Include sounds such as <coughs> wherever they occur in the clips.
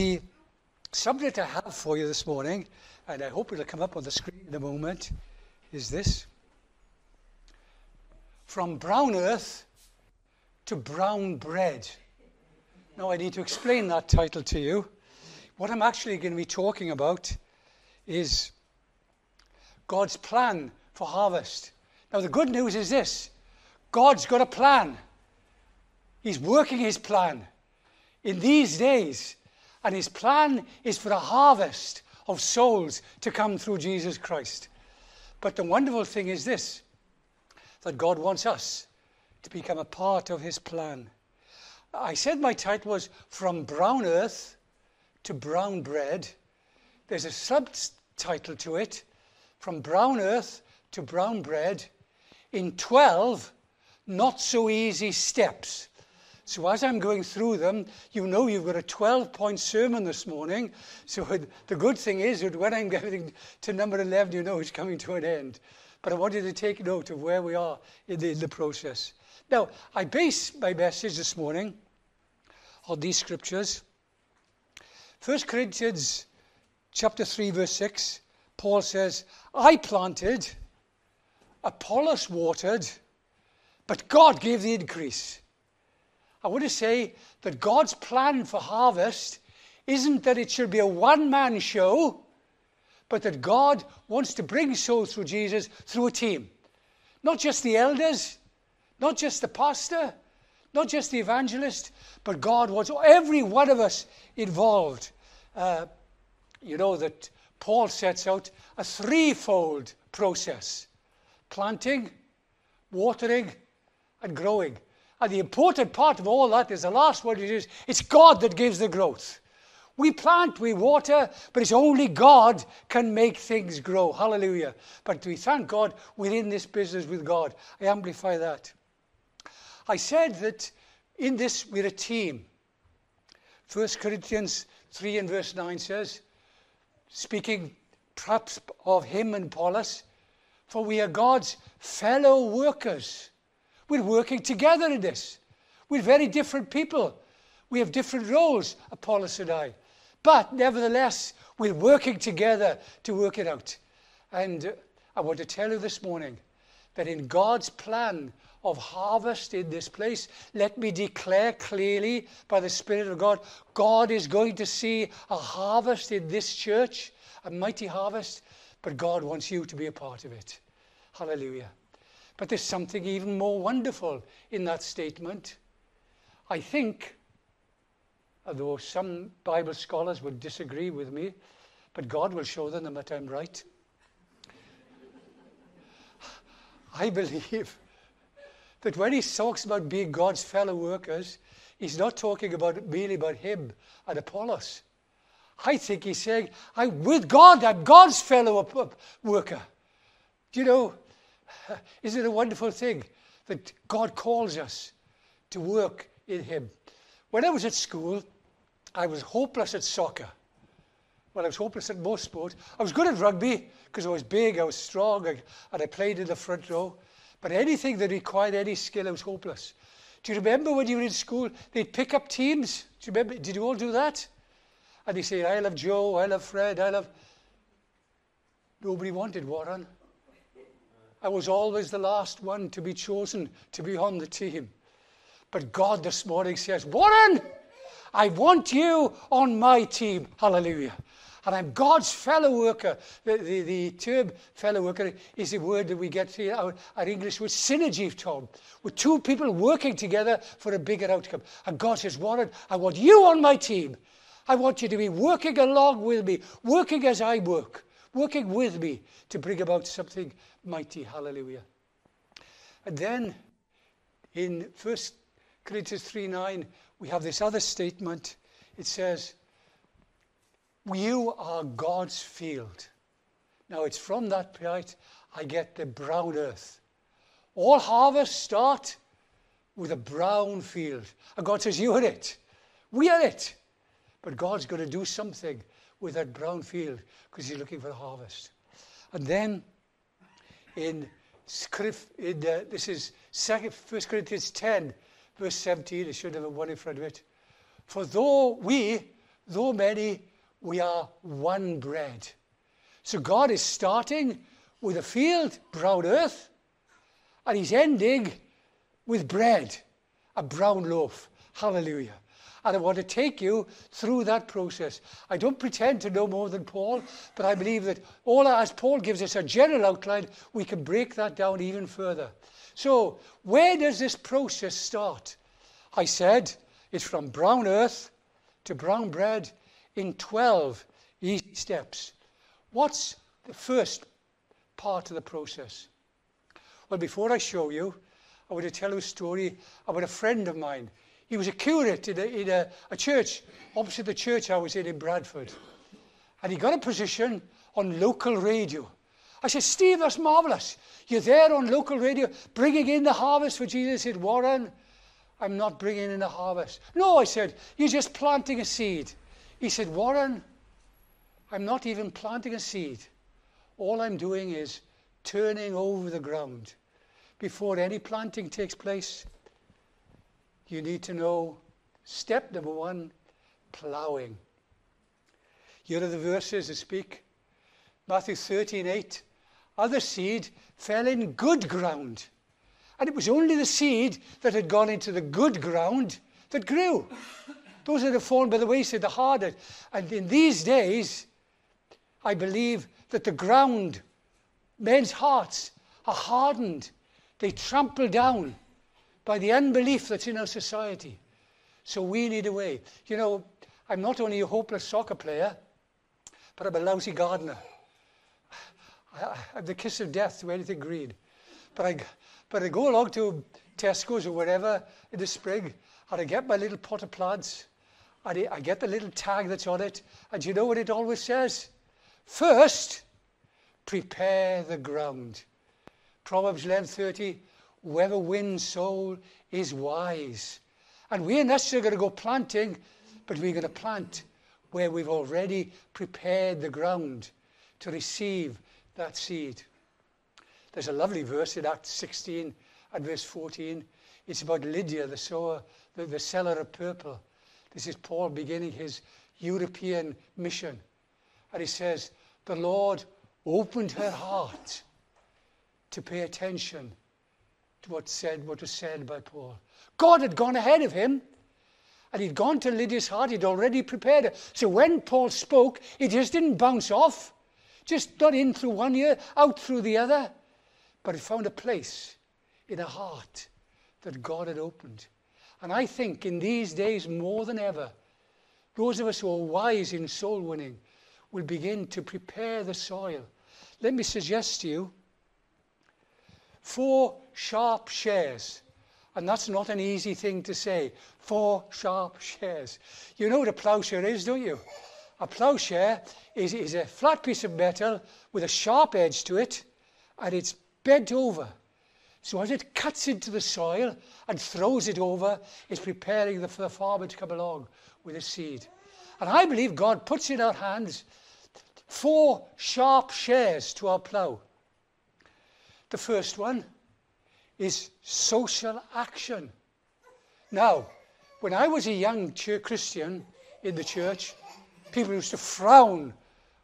The subject I have for you this morning, and I hope it'll come up on the screen in a moment, is this From brown earth to brown bread. Now, I need to explain that title to you. What I'm actually going to be talking about is God's plan for harvest. Now, the good news is this God's got a plan, He's working His plan in these days. And his plan is for a harvest of souls to come through Jesus Christ. But the wonderful thing is this that God wants us to become a part of his plan. I said my title was From Brown Earth to Brown Bread. There's a subtitle to it From Brown Earth to Brown Bread in 12 not so easy steps so as I'm going through them, you know you've got a 12 point sermon this morning. So the good thing is that when I'm getting to number 11, you know it's coming to an end. But I wanted to take note of where we are in the, in the process. Now, I base my message this morning on these scriptures. 1 Corinthians chapter 3, verse 6, Paul says, I planted, Apollos watered, but God gave the increase. I want to say that God's plan for harvest isn't that it should be a one man show, but that God wants to bring souls through Jesus through a team. Not just the elders, not just the pastor, not just the evangelist, but God wants every one of us involved. Uh, you know that Paul sets out a threefold process planting, watering, and growing. And the important part of all that is the last word it is it's God that gives the growth. We plant, we water, but it's only God can make things grow. Hallelujah. But we thank God we're in this business with God. I amplify that. I said that in this we're a team. 1 Corinthians 3 and verse 9 says, speaking perhaps of him and Apollos, for we are God's fellow workers. We're working together in this. We're very different people. We have different roles, Apollos and I. But nevertheless, we're working together to work it out. And uh, I want to tell you this morning that in God's plan of harvest in this place, let me declare clearly by the Spirit of God God is going to see a harvest in this church, a mighty harvest, but God wants you to be a part of it. Hallelujah. But there's something even more wonderful in that statement. I think, although some Bible scholars would disagree with me, but God will show them that I'm right. I believe that when he talks about being God's fellow workers, he's not talking about merely about him and Apollos. I think he's saying, I'm with God, I'm God's fellow worker. Do you know, <laughs> Isn't it a wonderful thing that God calls us to work in Him? When I was at school, I was hopeless at soccer. Well, I was hopeless at most sports. I was good at rugby because I was big, I was strong, and I played in the front row. But anything that required any skill, I was hopeless. Do you remember when you were in school, they'd pick up teams? Do you remember? Did you all do that? And they say, I love Joe, I love Fred, I love. Nobody wanted Warren. I was always the last one to be chosen to be on the team. But God this morning says, Warren, I want you on my team. Hallelujah. And I'm God's fellow worker. The, the, the term fellow worker is a word that we get here, our, our English word synergy, Tom. With two people working together for a bigger outcome. And God says, Warren, I want you on my team. I want you to be working along with me, working as I work working with me to bring about something mighty. Hallelujah. And then in 1 Corinthians 3 9, we have this other statement. It says, You are God's field. Now it's from that point I get the brown earth. All harvests start with a brown field. And God says, You are it. We are it. But God's going to do something with that brown field because he's looking for a harvest. And then in, in uh, this is second, 1 Corinthians 10, verse 17, I should have a one in front of it. For though we, though many, we are one bread. So God is starting with a field, brown earth, and he's ending with bread, a brown loaf. Hallelujah. And I want to take you through that process. I don't pretend to know more than Paul, but I believe that all as Paul gives us a general outline, we can break that down even further. So, where does this process start? I said it's from brown earth to brown bread in 12 easy steps. What's the first part of the process? Well, before I show you, I want to tell you a story about a friend of mine. He was a curate in, a, in a, a church opposite the church I was in in Bradford. And he got a position on local radio. I said, Steve, that's marvelous. You're there on local radio bringing in the harvest for Jesus. He said, Warren, I'm not bringing in a harvest. No, I said, you're just planting a seed. He said, Warren, I'm not even planting a seed. All I'm doing is turning over the ground. Before any planting takes place, you need to know step number one ploughing. Here are the verses that speak Matthew 13 8. Other seed fell in good ground. And it was only the seed that had gone into the good ground that grew. Those that have fallen by the wayside, the harder. And in these days, I believe that the ground, men's hearts, are hardened. They trample down by the unbelief that's in our society. So we need a way. You know, I'm not only a hopeless soccer player, but I'm a lousy gardener. I, am the kiss of death to anything green. But I, but I go along to Tesco's or wherever in the spring, and I get my little pot of plants, and I get the little tag that's on it, and you know what it always says? First, prepare the ground. Proverbs 11:30, whoever wins soul is wise. And we're necessarily going to go planting, but we're going to plant where we've already prepared the ground to receive that seed. There's a lovely verse in Acts 16 and verse 14. It's about Lydia, the sower, the, the seller of purple. This is Paul beginning his European mission. And he says, The Lord opened her heart to pay attention what said what was said by Paul. God had gone ahead of him. And he'd gone to Lydia's heart, he'd already prepared her. So when Paul spoke, it just didn't bounce off. Just not in through one ear, out through the other. But it found a place in a heart that God had opened. And I think in these days more than ever, those of us who are wise in soul winning will begin to prepare the soil. Let me suggest to you four sharp shares. And that's not an easy thing to say. Four sharp shares. You know what a ploughshare is, don't you? A ploughshare is, is a flat piece of metal with a sharp edge to it, and it's bent over. So as it cuts into the soil and throws it over, it's preparing the, for the farmer to come along with a seed. And I believe God puts in our hands four sharp shares to our plough. The first one is social action. Now, when I was a young Christian in the church, People used to frown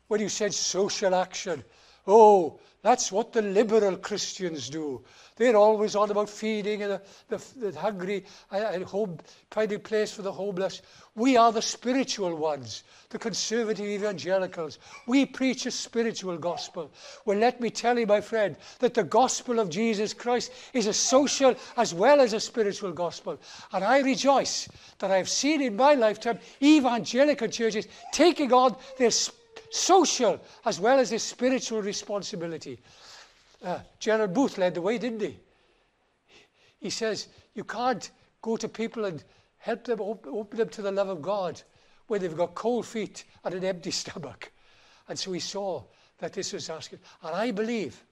when you said social action. Oh, that's what the liberal Christians do. They're always on about feeding the, the, the hungry and home, finding place for the homeless. We are the spiritual ones, the conservative evangelicals. We preach a spiritual gospel. Well, let me tell you, my friend, that the gospel of Jesus Christ is a social as well as a spiritual gospel. And I rejoice that I've seen in my lifetime evangelical churches taking on their social as well as their spiritual responsibility. Uh, General Booth led the way, didn't he? He says, You can't go to people and help them, open them to the love of God when they've got cold feet and an empty <laughs> stomach. And so he saw that this was asking. And I believe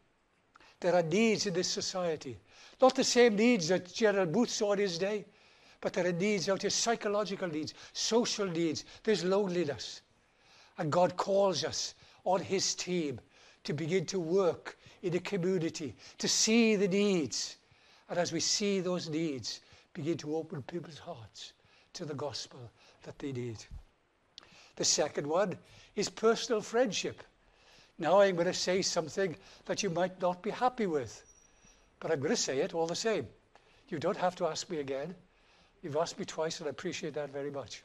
there are needs in this society. Not the same needs that General Booth saw in his day, but there are needs out here psychological needs, social needs. There's loneliness. And God calls us on his team to begin to work in a community, to see the needs. And as we see those needs, begin to open people's hearts to the gospel that they need. The second one is personal friendship. Now I'm going to say something that you might not be happy with, but I'm going to say it all the same. You don't have to ask me again. You've asked me twice, and I appreciate that very much.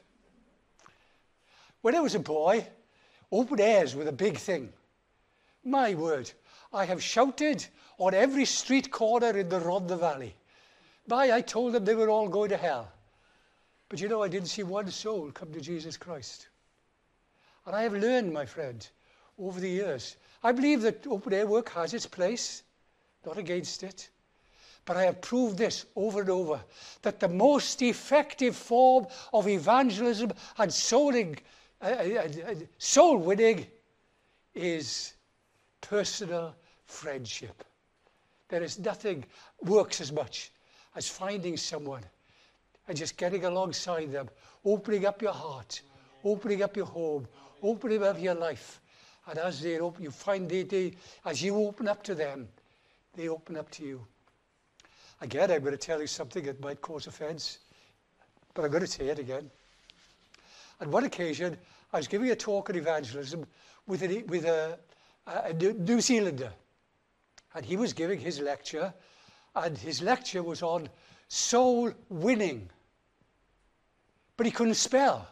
When I was a boy, open airs were the big thing. My word, I have shouted on every street corner in the Rhondda Valley. By I told them they were all going to hell. But you know, I didn't see one soul come to Jesus Christ. And I have learned, my friend, over the years. I believe that open air work has its place, not against it. But I have proved this over and over that the most effective form of evangelism and uh, soul winning is personal friendship. There is nothing works as much as finding someone and just getting alongside them, opening up your heart, opening up your home, opening up your life. And as they open, you find they, they, as you open up to them, they open up to you. Again, I'm going to tell you something that might cause offense, but I'm going to say it again. On one occasion, I was giving a talk on evangelism with a, with a, a New Zealander, and he was giving his lecture, and his lecture was on soul winning. But he couldn't spell.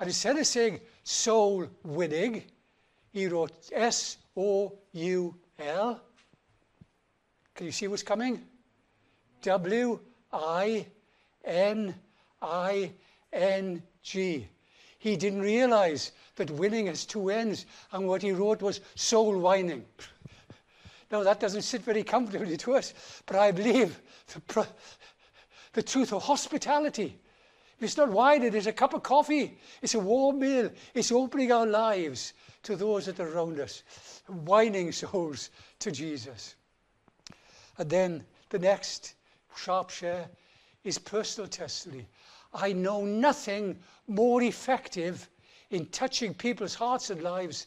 And instead of saying soul winning, he wrote S O U L. Can you see what's coming? W I N I N G. He didn't realize that winning has two ends, and what he wrote was soul whining. now, that doesn't sit very comfortably to us, but I believe the, the truth of hospitality it's not wine, it is a cup of coffee. It's a warm meal. It's opening our lives to those that are around us, whining souls to Jesus. And then the next sharp share is personal testimony. I know nothing more effective in touching people's hearts and lives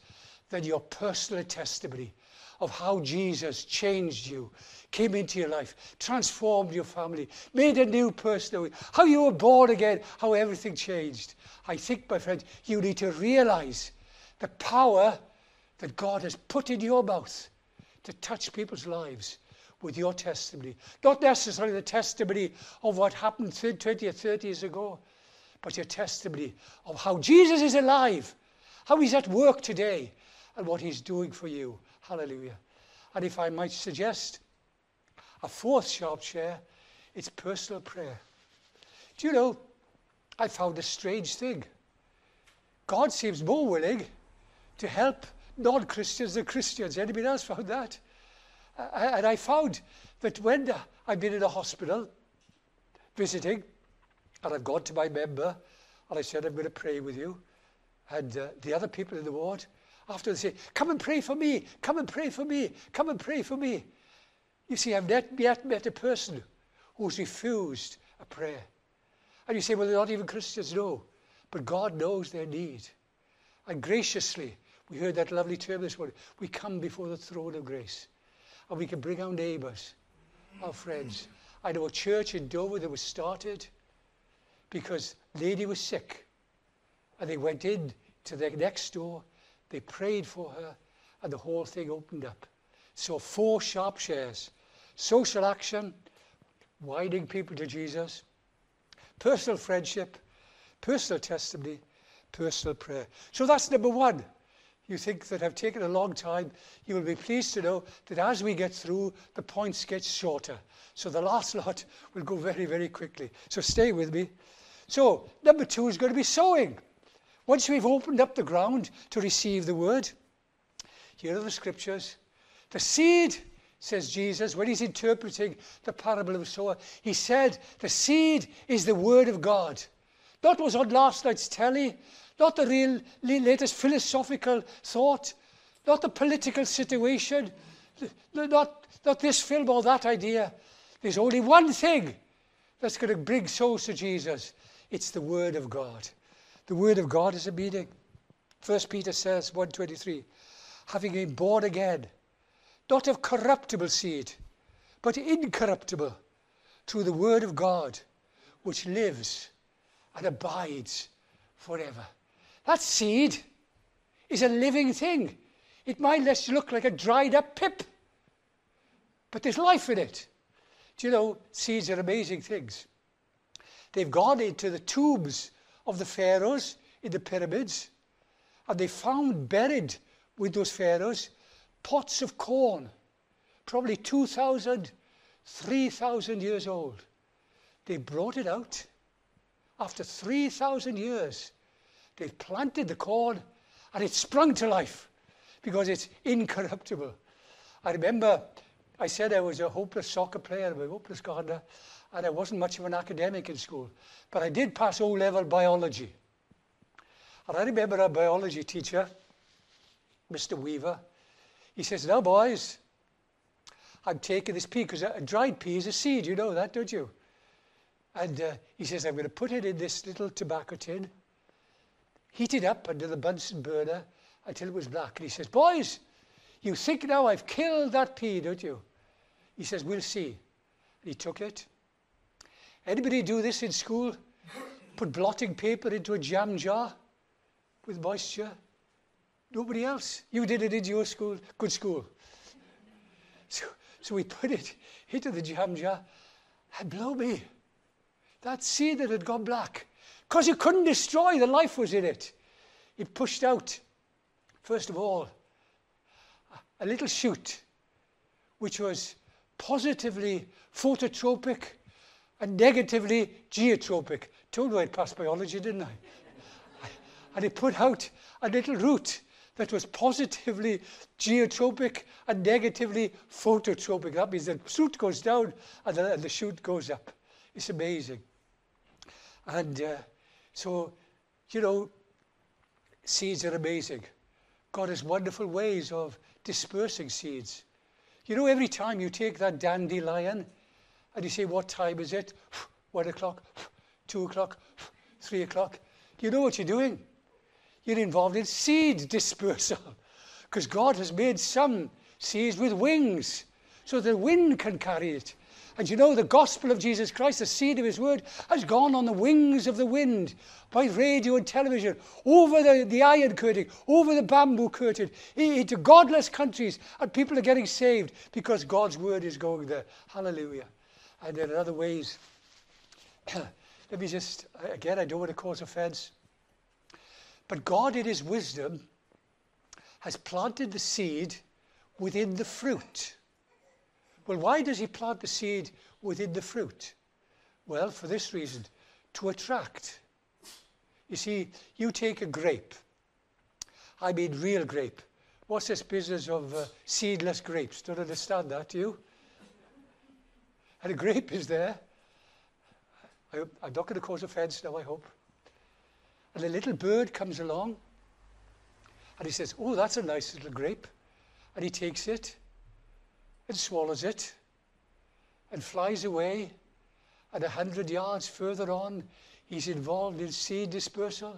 than your personal testimony of how Jesus changed you, came into your life, transformed your family, made a new person, how you were born again, how everything changed. I think, my friend, you need to realize the power that God has put in your mouth to touch people's lives with your testimony. Not necessarily the testimony of what happened 20 or 30 years ago, but your testimony of how Jesus is alive, how he's at work today, and what he's doing for you. Hallelujah. And if I might suggest, a fourth sharp share, it's personal prayer. Do you know, I found a strange thing. God seems more willing to help non Christians than Christians. Anybody else found that? And I found that when I've been in a hospital visiting, and I've gone to my member, and I said, I'm going to pray with you. And uh, the other people in the ward, after they say, Come and pray for me, come and pray for me, come and pray for me. You see, I've not yet met a person who's refused a prayer. And you say, well, they're not even Christians. No. But God knows their need. And graciously, we heard that lovely term this morning, we come before the throne of grace. And we can bring our neighbours, our friends. I know a church in Dover that was started because lady was sick. And they went in to the next door, they prayed for her, and the whole thing opened up. So four sharp shares social action, winding people to Jesus, personal friendship, personal testimony, personal prayer. So that's number one. You think that have taken a long time, you will be pleased to know that as we get through, the points get shorter. So the last <laughs> lot will go very, very quickly. So stay with me. So, number two is going to be sowing. Once we've opened up the ground to receive the word, here are the scriptures. The seed says Jesus, when he's interpreting the parable of the sower, he said, The seed is the word of God. Not was on last night's telly, not the real latest philosophical thought, not the political situation, not, not this film or that idea. There's only one thing that's going to bring souls to Jesus. It's the word of God. The word of God is a meaning. First Peter says, 123, having been born again not of corruptible seed, but incorruptible, through the word of God, which lives and abides forever. That seed is a living thing. It might just look like a dried up pip, but there's life in it. Do you know, seeds are amazing things. They've gone into the tombs of the pharaohs in the pyramids, and they found buried with those pharaohs pots of corn, probably 2,000, 3,000 years old. They brought it out. After 3,000 years, they planted the corn and it sprung to life because it's incorruptible. I remember I said I was a hopeless soccer player, a hopeless gardener, and I wasn't much of an academic in school. But I did pass O level biology. And I remember our biology teacher, Mr. Weaver, he says, Now, boys, I'm taking this pea, because a dried pea is a seed, you know that, don't you? And uh, he says, I'm going to put it in this little tobacco tin, heat it up under the Bunsen burner until it was black. And he says, Boys, you think now I've killed that pea, don't you? He says, We'll see. And he took it. Anybody do this in school? Put blotting paper into a jam jar with moisture? Nobody else. You did it in your school. Good school. So, so we put it into the jam jar and blow me. That seed that had gone black. Because you couldn't destroy, the life was in it. It pushed out, first of all, a little shoot, which was positively phototropic and negatively geotropic. Told you I'd passed biology, didn't I? and it put out a little root that was positively geotropic and negatively phototropic. That means the shoot goes down and the, and the shoot goes up. It's amazing. And uh, so, you know, seeds are amazing. God has wonderful ways of dispersing seeds. You know, every time you take that dandelion and you say, What time is it? <sighs> One o'clock, <sighs> two o'clock, <sighs> three o'clock. You know what you're doing? You're involved in seed dispersal <laughs> because God has made some seeds with wings so the wind can carry it. And you know, the gospel of Jesus Christ, the seed of his word, has gone on the wings of the wind by radio and television, over the, the iron curtain, over the bamboo curtain, into godless countries. And people are getting saved because God's word is going there. Hallelujah. And there are other ways. <coughs> Let me just, uh, again, I don't want to cause offense. But God, in his wisdom, has planted the seed within the fruit. Well, why does he plant the seed within the fruit? Well, for this reason to attract. You see, you take a grape. I mean, real grape. What's this business of uh, seedless grapes? Don't understand that, do you? And a grape is there. I, I'm not going to cause offense now, I hope. And a little bird comes along and he says, Oh, that's a nice little grape. And he takes it and swallows it and flies away. And a hundred yards further on, he's involved in seed dispersal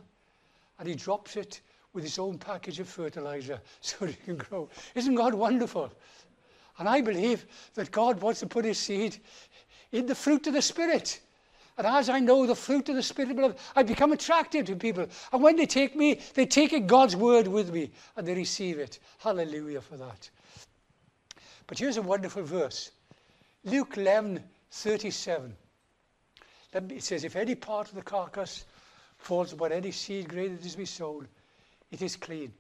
and he drops it with his own package of fertilizer <laughs> so it can grow. Isn't God wonderful? And I believe that God wants to put his seed in the fruit of the Spirit. And as I know the fruit of the Spirit, I become attracted to people. And when they take me, they take God's word with me and they receive it. Hallelujah for that. But here's a wonderful verse Luke 11 37. It says, If any part of the carcass falls upon any seed grain that is to be sown, it is clean.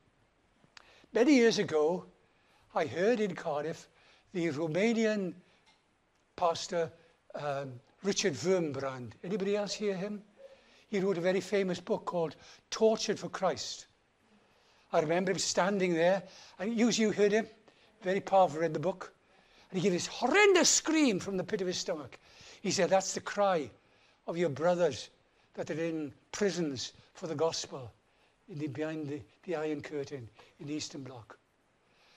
Many years ago, I heard in Cardiff the Romanian pastor um, Richard Wurmbrand. Anybody else hear him? He wrote a very famous book called Tortured for Christ. I remember him standing there, and you, you heard him. Very powerful in the book. And he gave this horrendous scream from the pit of his stomach. He said, That's the cry of your brothers that are in prisons for the gospel in the, behind the, the Iron Curtain in the Eastern Bloc.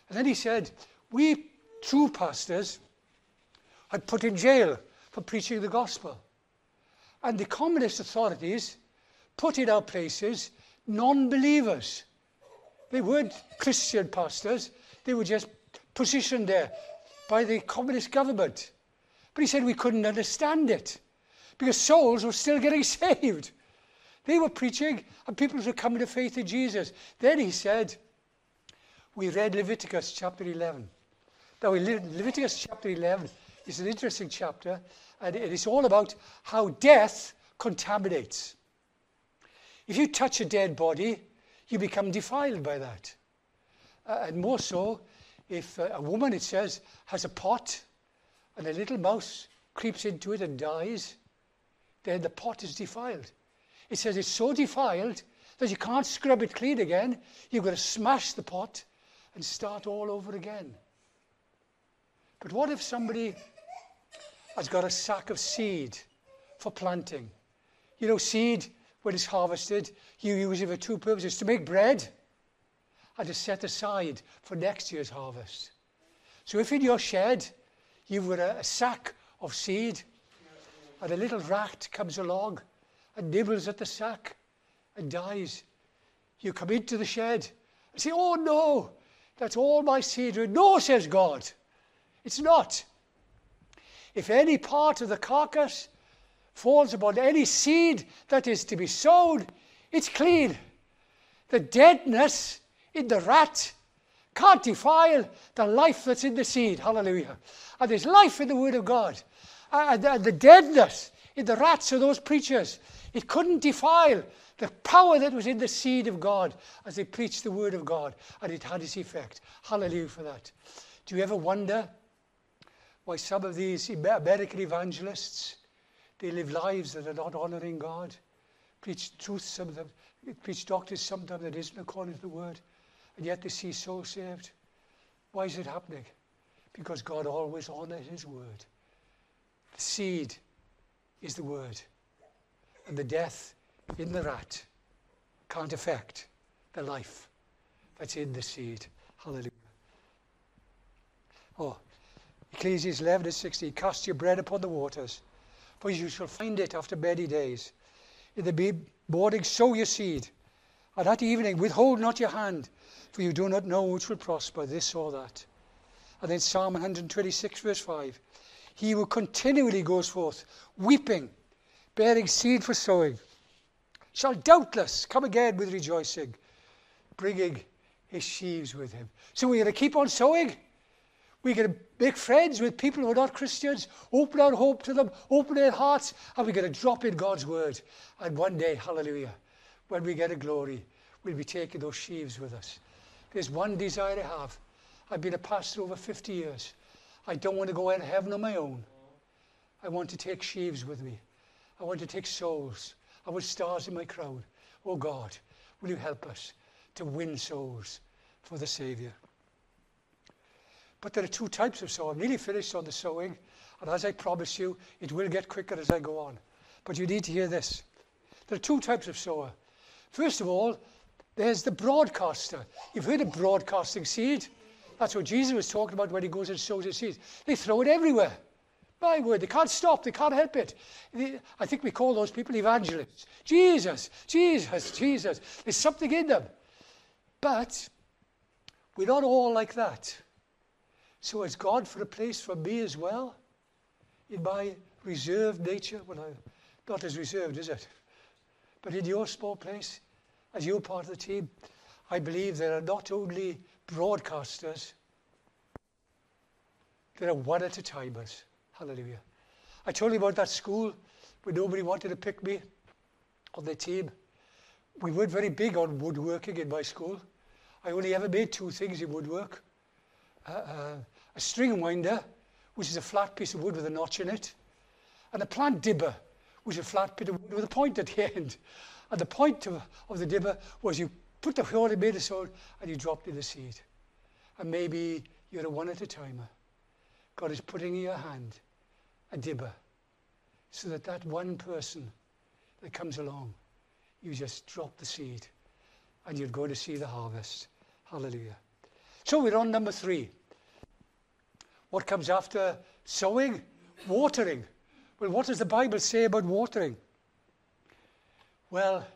And then he said, We true pastors had put in jail for preaching the gospel. And the communist authorities put in our places non believers. They weren't Christian pastors, they were just positioned there by the communist government. But he said we couldn't understand it because souls were still getting <laughs> saved. They were preaching, and people were coming to faith in Jesus. Then he said, We read Leviticus chapter 11. Now, Leviticus chapter 11 is an interesting chapter, and it is all about how death contaminates. If you touch a dead body, you become defiled by that. Uh, and more so, if a woman, it says, has a pot and a little mouse creeps into it and dies, then the pot is defiled. It says it's so defiled that you can't scrub it clean again. You've got to smash the pot and start all over again. But what if somebody has got a sack of seed for planting? You know, seed, when it's harvested, you use it for two purposes to make bread and to set aside for next year's harvest. So if in your shed you've got a, a sack of seed and a little rat comes along and nibbles at the sack and dies, you come into the shed and say, Oh no, that's all my seed. No, says God. It's not. If any part of the carcass falls upon any seed that is to be sown, it's clean. The deadness in the rat can't defile the life that's in the seed. Hallelujah. And there's life in the Word of God. And the deadness in the rats of those preachers, it couldn't defile the power that was in the seed of God as they preached the Word of God. And it had its effect. Hallelujah for that. Do you ever wonder why some of these American evangelists, they live lives that are not honoring God? Preach truth, some of them, preach doctrine sometimes that isn't according to the Word and yet they see souls saved. Why is it happening? Because God always honors his word. The seed is the word. And the death in the rat can't affect the life that's in the seed. Hallelujah. Oh, Ecclesiastes 11 and 16. Cast your bread upon the waters, for you shall find it after many days. In the morning sow your seed, and at evening withhold not your hand, for you do not know which will prosper, this or that. And then Psalm 126, verse 5. He who continually goes forth, weeping, bearing seed for sowing, shall doubtless come again with rejoicing, bringing his sheaves with him. So we're going to keep on sowing. We're going to make friends with people who are not Christians, open our hope to them, open their hearts, and we're going to drop in God's word. And one day, hallelujah, when we get a glory, we'll be taking those sheaves with us. There's one desire I have. I've been a pastor over 50 years. I don't want to go into heaven on my own. I want to take sheaves with me. I want to take souls. I want stars in my crowd. Oh God, will you help us to win souls for the Saviour? But there are two types of sowing. I'm nearly finished on the sowing, and as I promise you, it will get quicker as I go on. But you need to hear this. There are two types of sower. First of all, there's the broadcaster. You've heard of broadcasting seed. That's what Jesus was talking about when he goes and sows his seed. They throw it everywhere. My word, they can't stop, they can't help it. I think we call those people evangelists. Jesus, Jesus, Jesus. There's something in them. But we're not all like that. So has God for a place for me as well? In my reserved nature? Well, I'm not as reserved, is it? But in your small place, as you're part of the team, I believe there are not only broadcasters, there are one at a timers. Hallelujah. I told you about that school where nobody wanted to pick me on the team. We weren't very big on woodworking in my school. I only ever made two things in woodwork uh, uh, a string winder, which is a flat piece of wood with a notch in it, and a plant dibber, which is a flat bit of wood with a point at the <laughs> end. And the point of, the dibber was you put the whole in the soil and you dropped in the seed. And maybe you're a one at a timer. God is putting in your hand a dibber so that that one person that comes along, you just drop the seed and you're going to see the harvest. Hallelujah. So we're on number three. What comes after sowing? Watering. Well, what does the Bible say about watering? Well,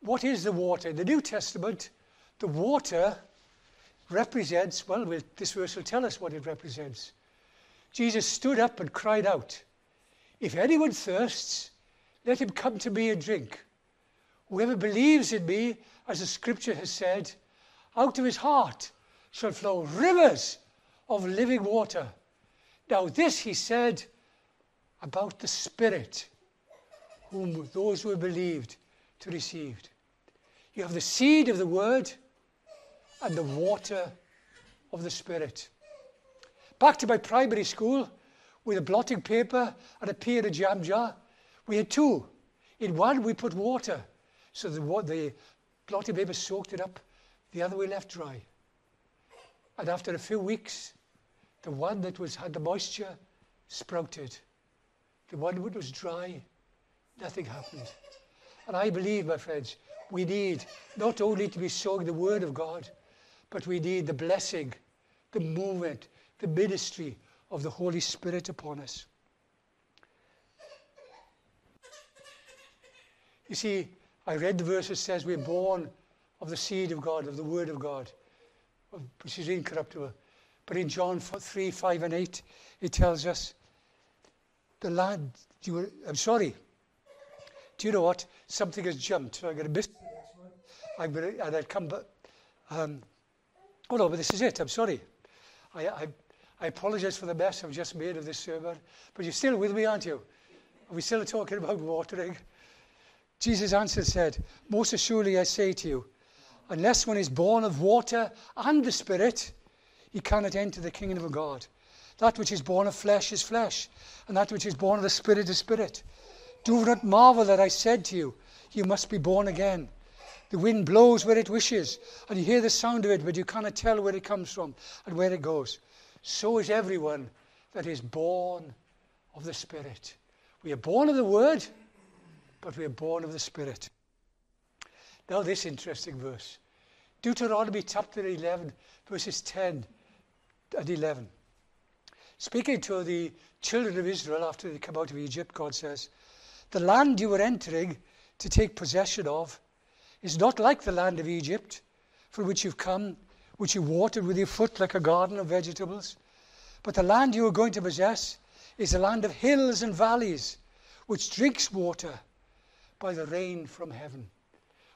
what is the water? In the New Testament, the water represents, well, this verse will tell us what it represents. Jesus stood up and cried out, If anyone thirsts, let him come to me and drink. Whoever believes in me, as the scripture has said, out of his heart shall flow rivers of living water. Now, this he said about the Spirit, whom those who believed to received. You have the seed of the word and the water of the Spirit. Back to my primary school with a blotting paper and a pea and a jam jar. We had two. In one, we put water, so the, the blotting paper soaked it up. The other we left dry. And after a few weeks, the one that was had the moisture sprouted. The one that was dry, nothing happened. And I believe, my friends, we need not only to be sowing the word of God, but we need the blessing, the movement, the ministry of the Holy Spirit upon us. You see, I read the verse that says we're born of the seed of God, of the Word of God, which is incorruptible. But in John 3, 5, and 8, it tells us the lad, you were, I'm sorry. Do you know what? Something has jumped. I'm going to miss I'm going to, and I'll come back. Um, oh no, but this is it. I'm sorry. I, I, I apologize for the mess I've just made of this sermon. But you're still with me, aren't you? Are we still talking about watering? Jesus answered said, Most assuredly I say to you, unless one is born of water and the Spirit, he cannot enter the kingdom of God. That which is born of flesh is flesh, and that which is born of the Spirit is spirit. Do not marvel that I said to you, You must be born again. The wind blows where it wishes, and you hear the sound of it, but you cannot tell where it comes from and where it goes. So is everyone that is born of the Spirit. We are born of the Word, but we are born of the Spirit. Now, this interesting verse Deuteronomy chapter 11, verses 10 and 11. Speaking to the children of Israel after they come out of Egypt, God says, The land you were entering to take possession of is not like the land of Egypt, for which you've come, which you watered with your foot like a garden of vegetables. But the land you are going to possess is a land of hills and valleys, which drinks water by the rain from heaven.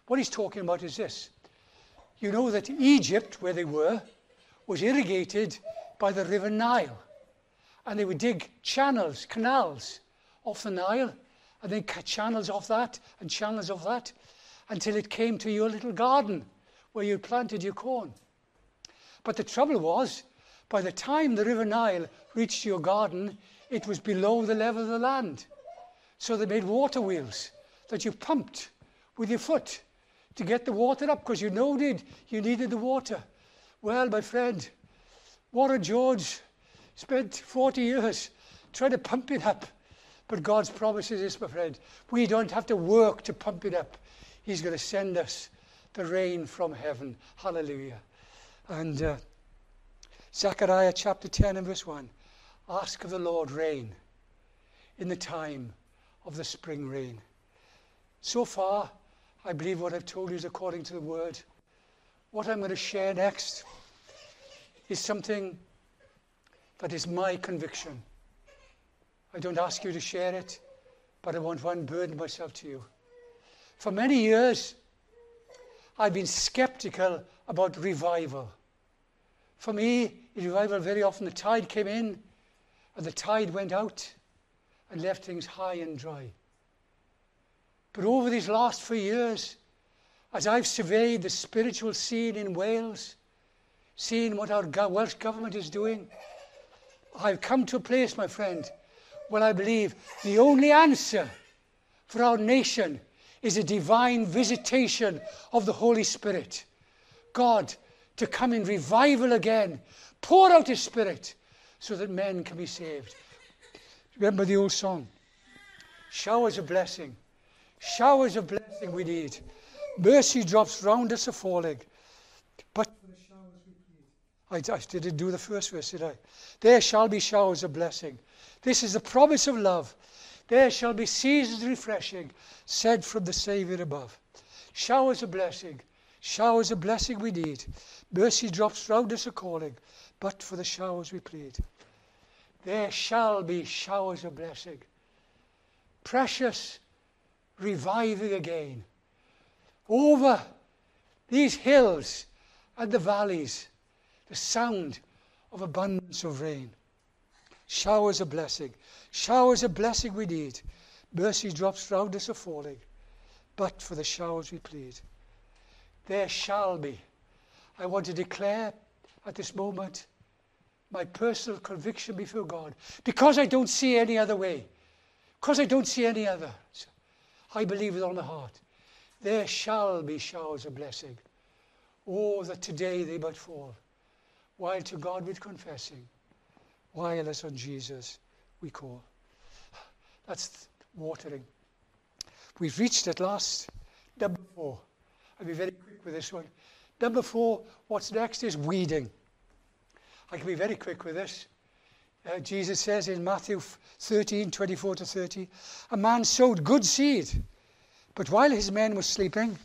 What he's talking about is this. You know that Egypt, where they were, was irrigated by the river Nile. And they would dig channels, canals off the Nile, and then channels off that and channels off that until it came to your little garden where you planted your corn. But the trouble was, by the time the River Nile reached your garden, it was below the level of the land. So they made water wheels that you pumped with your foot to get the water up because you know did you needed the water. Well, my friend, Warren George spent 40 years trying to pump it up. But God's promise is this, my friend. We don't have to work to pump it up. He's going to send us the rain from heaven. Hallelujah. And uh, Zechariah chapter 10 and verse 1 Ask of the Lord rain in the time of the spring rain. So far, I believe what I've told you is according to the word. What I'm going to share next is something that is my conviction. I don't ask you to share it, but I want to unburden myself to you. For many years, I've been skeptical about revival. For me, revival very often the tide came in and the tide went out and left things high and dry. But over these last few years, as I've surveyed the spiritual scene in Wales, seeing what our Welsh government is doing, I've come to a place, my friend, where I believe the only answer for our nation is a divine visitation of the Holy Spirit. God to come in revival again, pour out His Spirit so that men can be saved. Remember the old song? Showers of blessing Showers of blessing we need. Mercy drops round us a falling. But I, I didn't do the first verse, did I? There shall be showers of blessing. This is the promise of love. There shall be seasons refreshing, said from the Saviour above. Showers of blessing, showers of blessing we need. Mercy drops round us a calling, but for the showers we plead. There shall be showers of blessing. Precious reviving again over these hills and the valleys, the sound of abundance of rain. Showers of blessing. Showers of blessing we need. Mercy drops round us are falling. But for the showers we plead. There shall be. I want to declare at this moment my personal conviction before God. Because I don't see any other way. Because I don't see any other. I believe with all my heart. There shall be showers of blessing. Oh, that today they might fall. While to God with confessing. While as on Jesus we call. That's watering. We've reached at last number four. I'll be very quick with this one. Number four, what's next is weeding. I can be very quick with this. Uh, Jesus says in Matthew 13, 24 to 30, a man sowed good seed, but while his men were sleeping,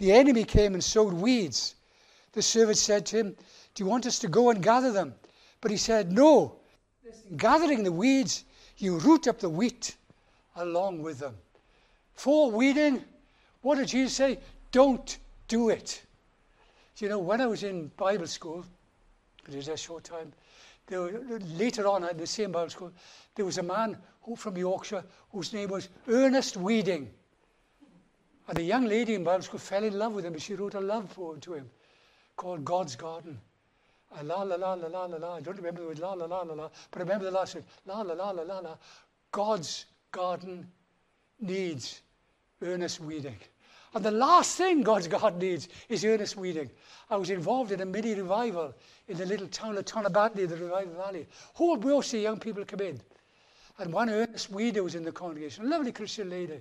the enemy came and sowed weeds. The servant said to him, Do you want us to go and gather them? But he said, No. Gathering the weeds, you root up the wheat along with them. For weeding, what did Jesus say? Don't do it. You know, when I was in Bible school, it was a short time, were, later on at the same Bible school, there was a man who, from Yorkshire whose name was Ernest Weeding. And a young lady in Bible school fell in love with him and she wrote a love poem to him called God's Garden. Uh, la la la la la la la. I don't remember the word la la la la la, but I remember the last word la la la la la la. God's garden needs earnest weeding. And the last thing God's garden needs is earnest weeding. I was involved in a mini revival in the little town of Tonabatney, the Revival Valley. Whole of young people come in. And one earnest weeder was in the congregation, a lovely Christian lady.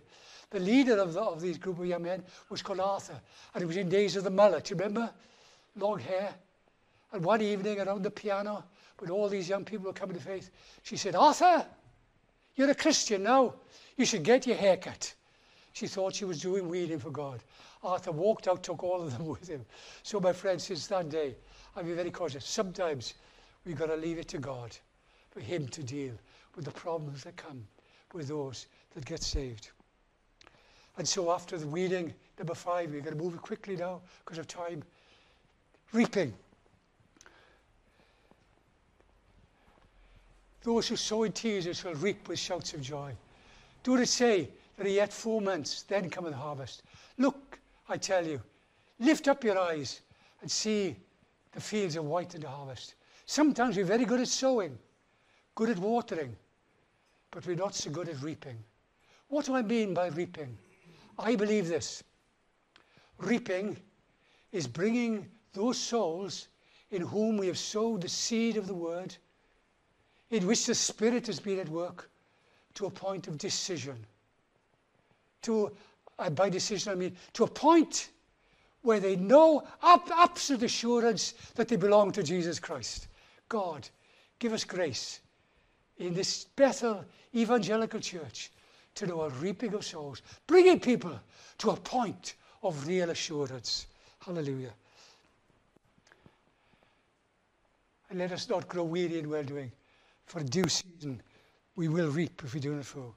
The leader of, the, of these group of young men was called Arthur. And it was in days of the mullet, Do you remember? Long hair. And one evening around the piano, when all these young people were coming to faith, she said, Arthur, you're a Christian now. You should get your hair cut. She thought she was doing weeding for God. Arthur walked out, took all of them <laughs> with him. So, my friends, since that day, I've been very cautious. Sometimes we've got to leave it to God for Him to deal with the problems that come with those that get saved. And so, after the weeding, number five, we're going to move it quickly now because of time. Reaping. Those who sow in tears shall reap with shouts of joy. Do it say, that are yet four months, then cometh the harvest. Look, I tell you, lift up your eyes and see the fields are white in the harvest. Sometimes we're very good at sowing, good at watering, but we're not so good at reaping. What do I mean by reaping? I believe this reaping is bringing those souls in whom we have sowed the seed of the word, in which the Spirit has been at work, to a point of decision. To, uh, by decision, I mean to a point where they know absolute assurance that they belong to Jesus Christ. God, give us grace in this Bethel Evangelical Church to know a reaping of souls, bringing people to a point of real assurance. Hallelujah. And let us not grow weary in well doing, for due season we will reap if we do not sow.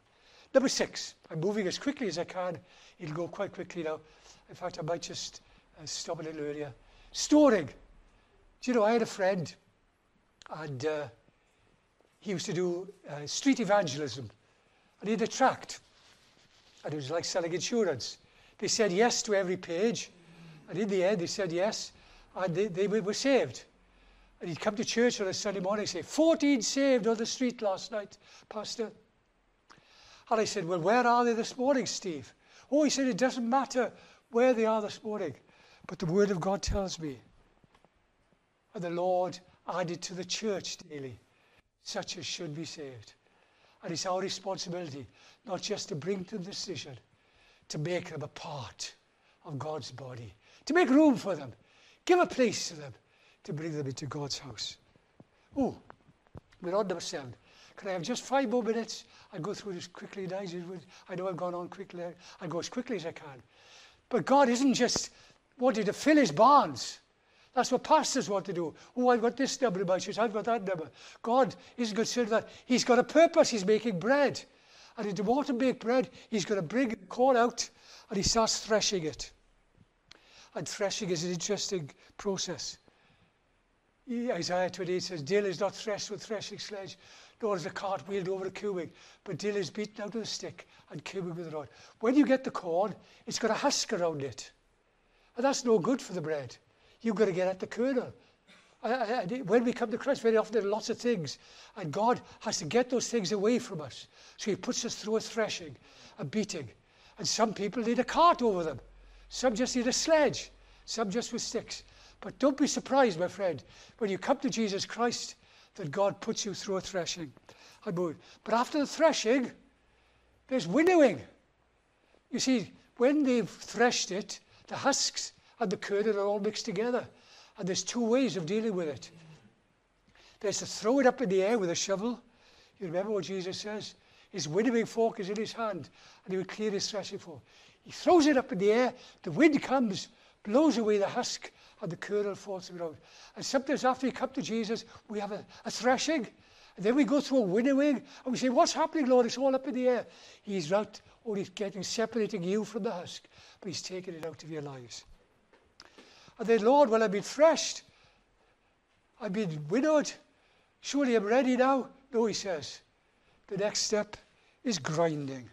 Number six, I'm moving as quickly as I can. It'll go quite quickly now. In fact, I might just uh, stop a little earlier. Storing. Do you know, I had a friend, and uh, he used to do uh, street evangelism, and he had a tract, and it was like selling insurance. They said yes to every page, and in the end, they said yes, and they, they were saved. And he'd come to church on a Sunday morning and say, 14 saved on the street last night, Pastor. And I said, Well, where are they this morning, Steve? Oh, he said, It doesn't matter where they are this morning. But the Word of God tells me, and the Lord added to the church daily such as should be saved. And it's our responsibility not just to bring to the decision, to make them a part of God's body, to make room for them, give a place to them, to bring them into God's house. Oh, we're on number seven. Can I have just five more minutes? I'll go through this quickly. I know I've gone on quickly. I'll go as quickly as I can. But God isn't just wanting to fill his barns. That's what pastors want to do. Oh, I've got this number in my church. I've got that number. God isn't concerned that. He's got a purpose. He's making bread. And in order to make bread, he's going to bring the corn out and he starts threshing it. And threshing is an interesting process. Isaiah 28 says, Dill is not threshed with threshing sledge, nor is a cart wheeled over a cumin, but dill is beaten out with a stick and cumin with a rod. When you get the corn, it's got a husk around it. And that's no good for the bread. You've got to get at the kernel. when we come to Christ, very often there are lots of things, and God has to get those things away from us. So He puts us through a threshing, a beating. And some people need a cart over them, some just need a sledge, some just with sticks. But don't be surprised, my friend, when you come to Jesus Christ, that God puts you through a threshing. But after the threshing, there's winnowing. You see, when they've threshed it, the husks and the kernel are all mixed together. And there's two ways of dealing with it. There's to throw it up in the air with a shovel. You remember what Jesus says? His winnowing fork is in his hand, and he will clear his threshing fork. He throws it up in the air, the wind comes, blows away the husk, and the kernel falls to the ground. And sometimes after you come to Jesus, we have a, a threshing, and then we go through a winnowing, and we say, What's happening, Lord? It's all up in the air. He's or he's getting, separating you from the husk, but he's taking it out of your lives. And then, Lord, well, I've been threshed, I've been winnowed. Surely I'm ready now. No, he says. The next step is grinding.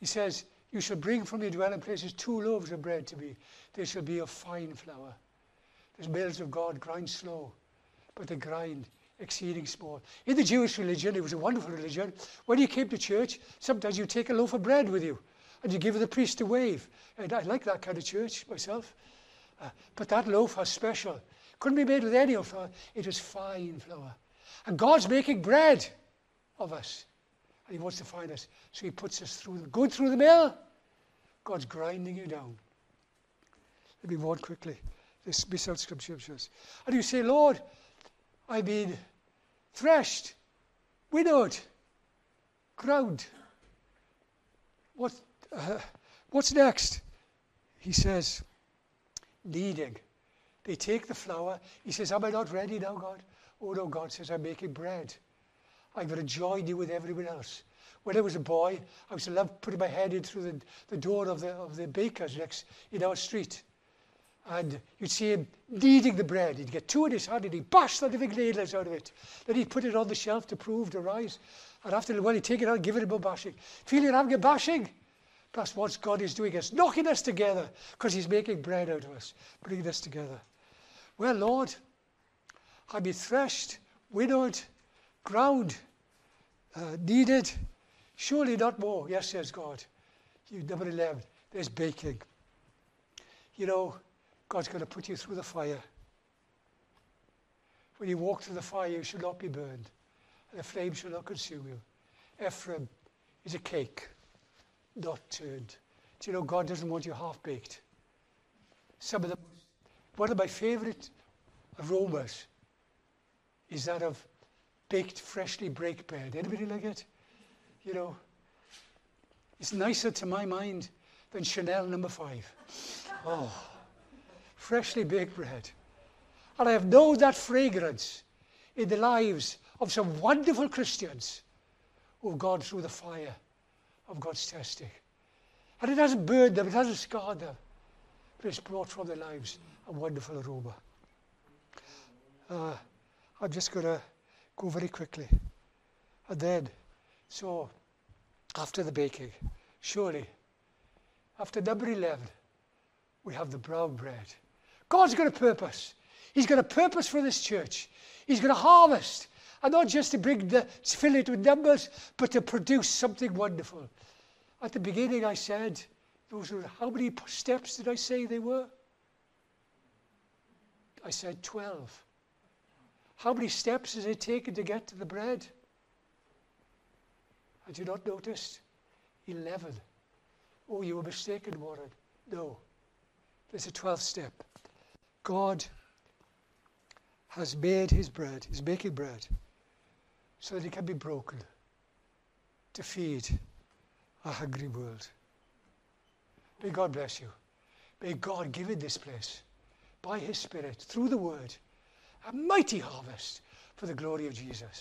He says, You shall bring from your dwelling places two loaves of bread to me. They shall be of fine flour. The mills of God grind slow, but they grind exceeding small. In the Jewish religion, it was a wonderful religion. When you came to church, sometimes you take a loaf of bread with you and you give the priest a wave. And I like that kind of church myself. Uh, but that loaf was special. Couldn't be made with any flour. It was fine flour. And God's making bread of us. And he wants to find us. So he puts us through the, going through the mill. God's grinding you down. Let me walk quickly. This scriptures. And you say, Lord, I've been threshed, winnowed, ground. What, uh, what's next? He says, kneading. They take the flour. He says, Am I not ready now, God? Oh no, God says, I'm making bread. To join you with everyone else. When I was a boy, I used to love putting my head in through the, the door of the, of the baker's next in our street. And you'd see him kneading the bread. He'd get two in his hand and he'd bash the living nails out of it. Then he'd put it on the shelf to prove to rise. And after a while, he'd take it out and give it a bashing. Feel you're having a bashing? That's what God is doing. Is knocking us together because he's making bread out of us, bringing us together. Well, Lord, I'll be threshed, winnowed, ground, uh. Surely not more. Yes, says God. You, number 11, there's baking. You know, God's going to put you through the fire. When you walk through the fire, you should not be burned, and the flame shall not consume you. Ephraim is a cake, not turned. Do you know God doesn't want you half baked? Some of the one of my favorite aromas is that of baked, freshly baked bread. Anybody like it? You know, it's nicer to my mind than Chanel number five. Oh, freshly baked bread. And I have known that fragrance in the lives of some wonderful Christians who have gone through the fire of God's testing. And it hasn't burned them, it hasn't scarred them, but it's brought from their lives a wonderful aroma. Uh, I'm just going to go very quickly. And then, so after the baking, surely, after number 11, we have the brown bread. God's got a purpose. He's got a purpose for this church. He's going to harvest, and not just to bring the fill it with numbers, but to produce something wonderful. At the beginning, I said, those were how many steps did I say they were? I said 12. How many steps has it taken to get to the bread? Had you not noticed? 11. Oh, you were mistaken, Warren. No. There's a 12th step. God has made his bread, he's making bread, so that it can be broken to feed a hungry world. May God bless you. May God give in this place by his Spirit, through the word, a mighty harvest for the glory of Jesus.